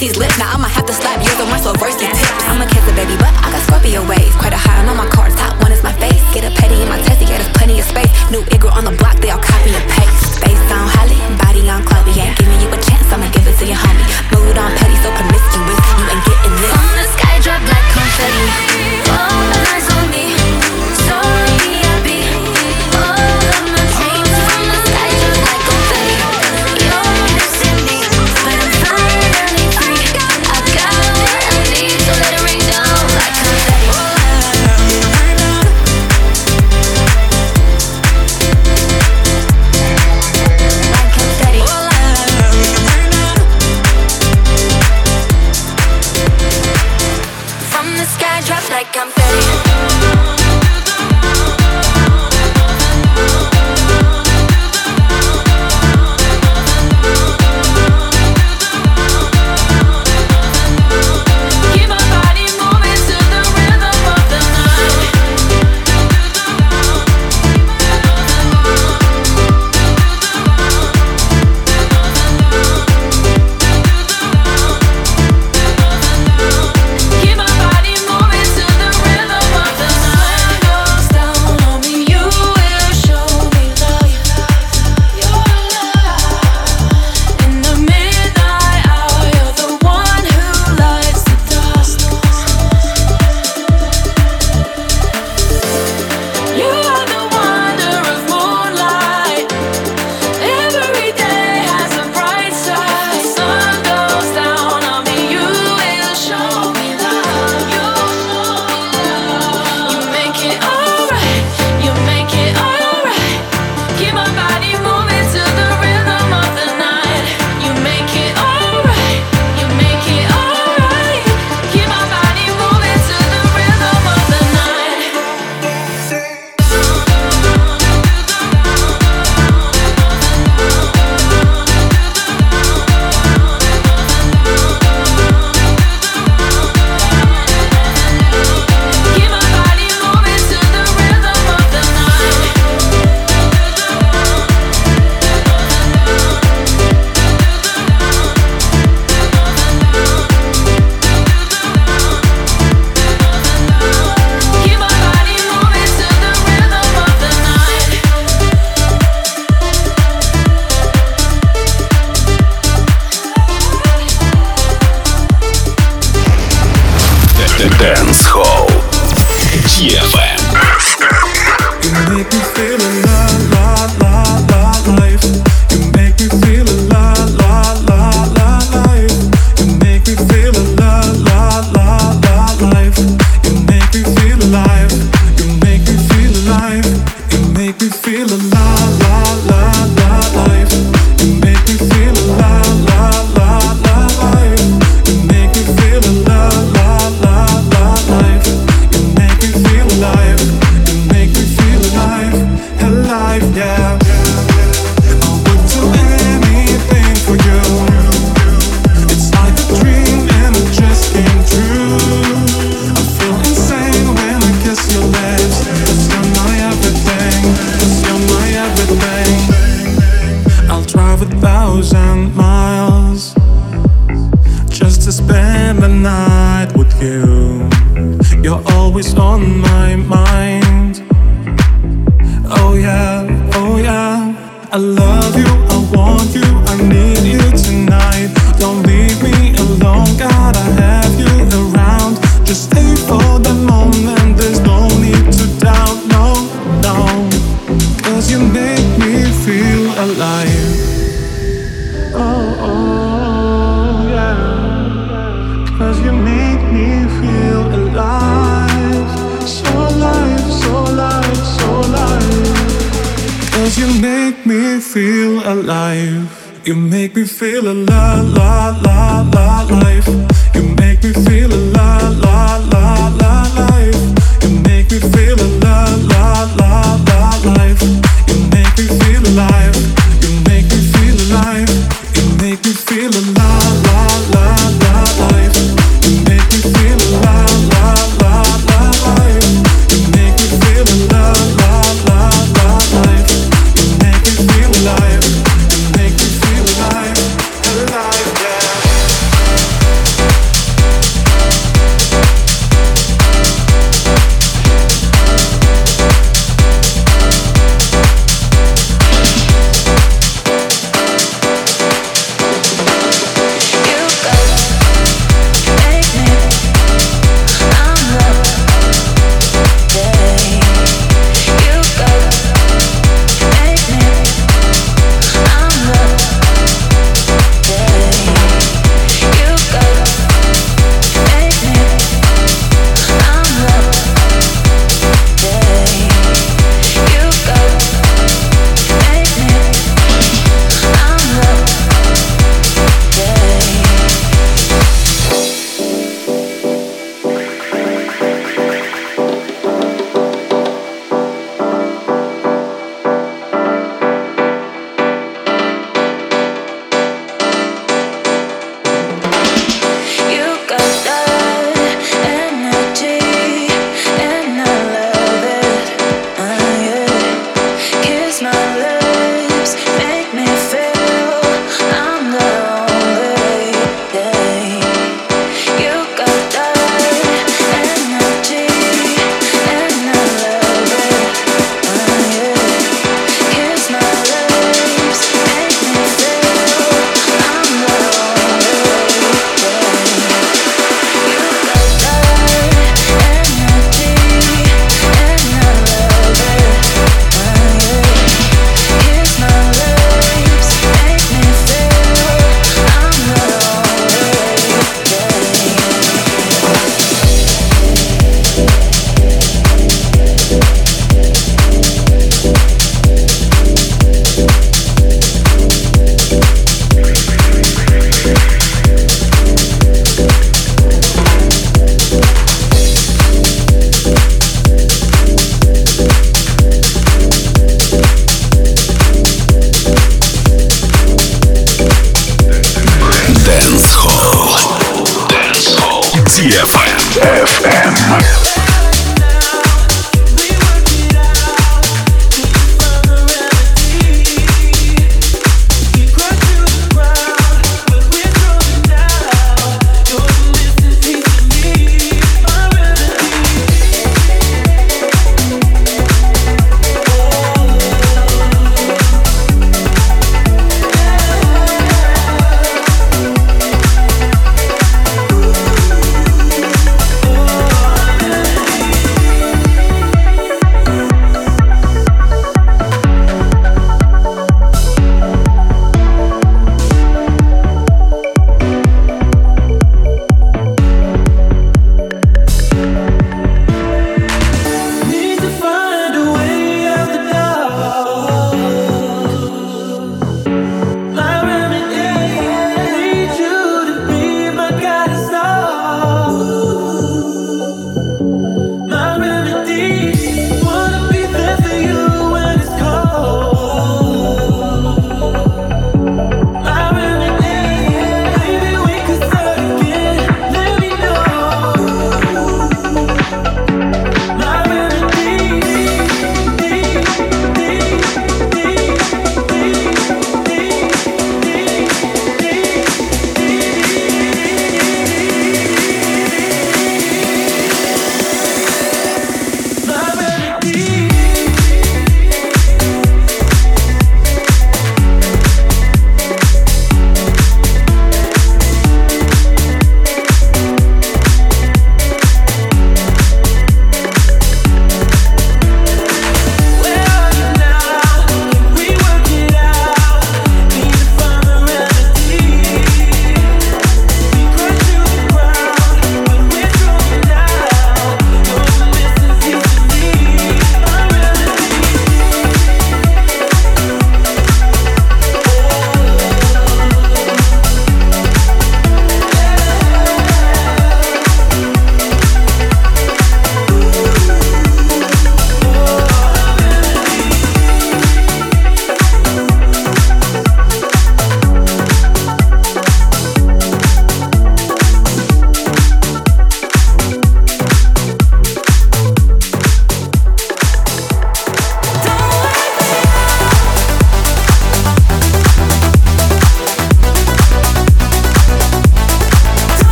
these lips. Now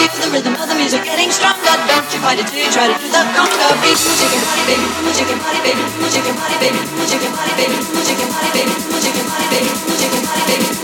body for the rhythm of the music getting stronger. Don't you fight it till you try to do the conga beat. Music chicken party, baby. Music chicken party, baby. Music chicken party, baby. Music chicken party, baby. Music chicken party, baby. Music and body, baby. Baby.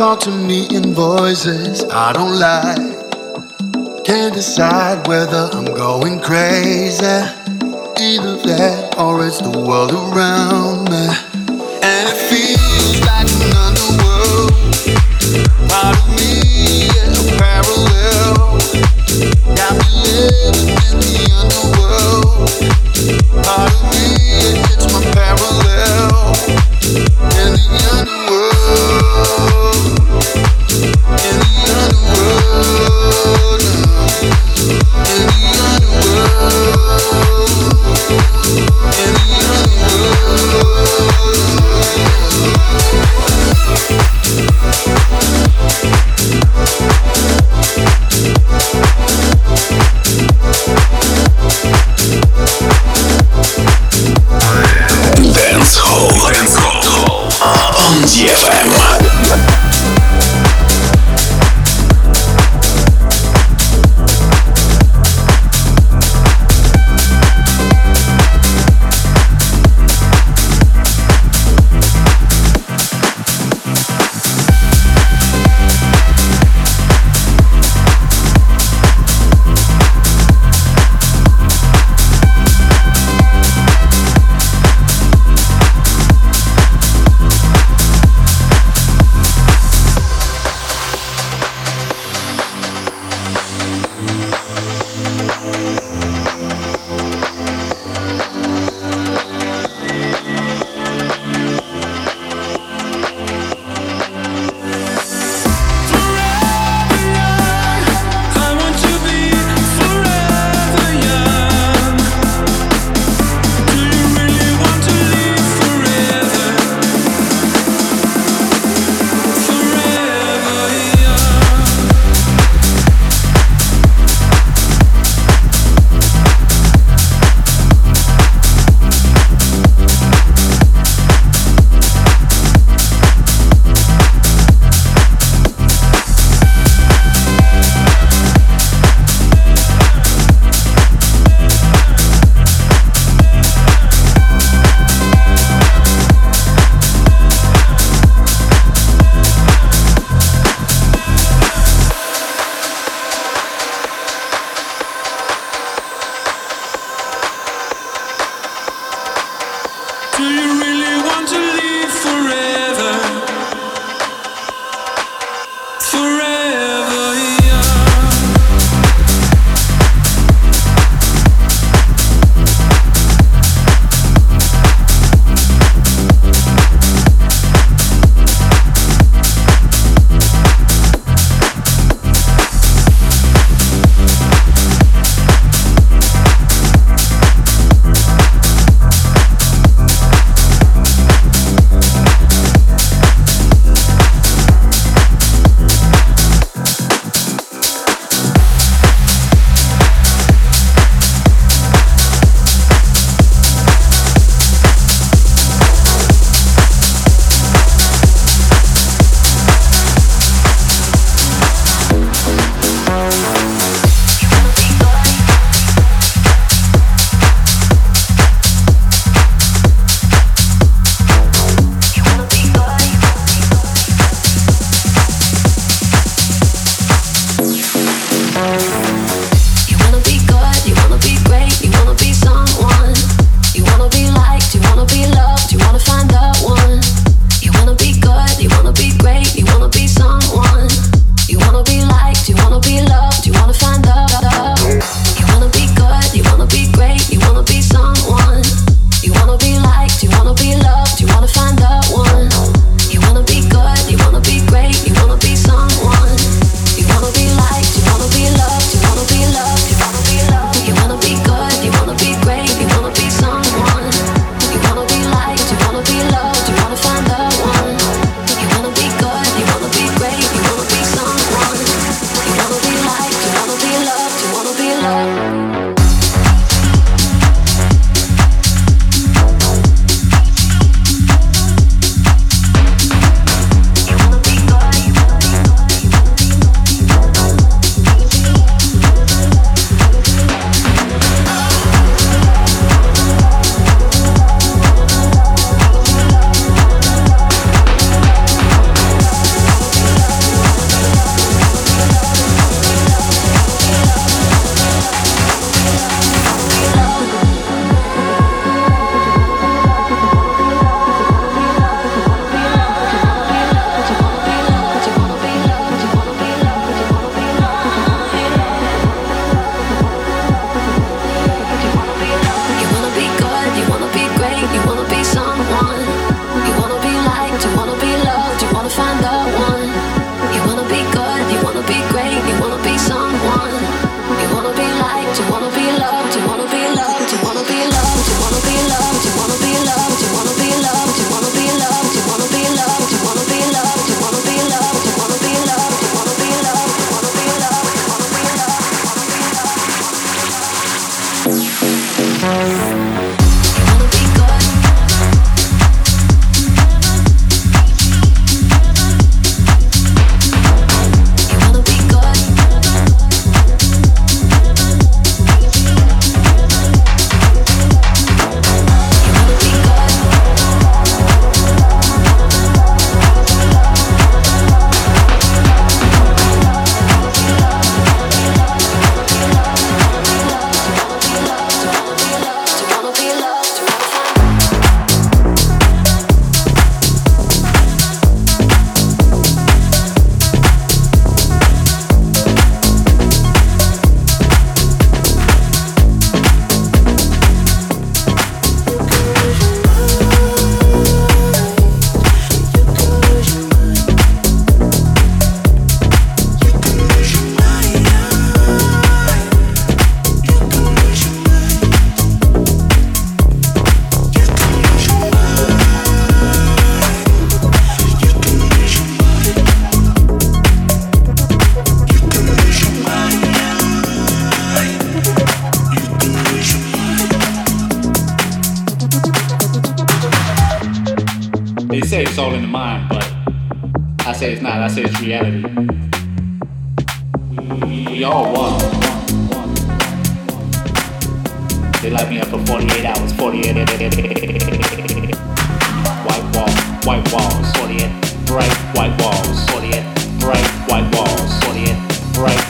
Talk to me in voices I don't like. Can't decide whether I'm going crazy. Either that or it's the world around me. We all won. They locked me up for 48 hours, 48. White walls, white walls, 48. Bright white walls, 48. Bright white walls, 48. Bright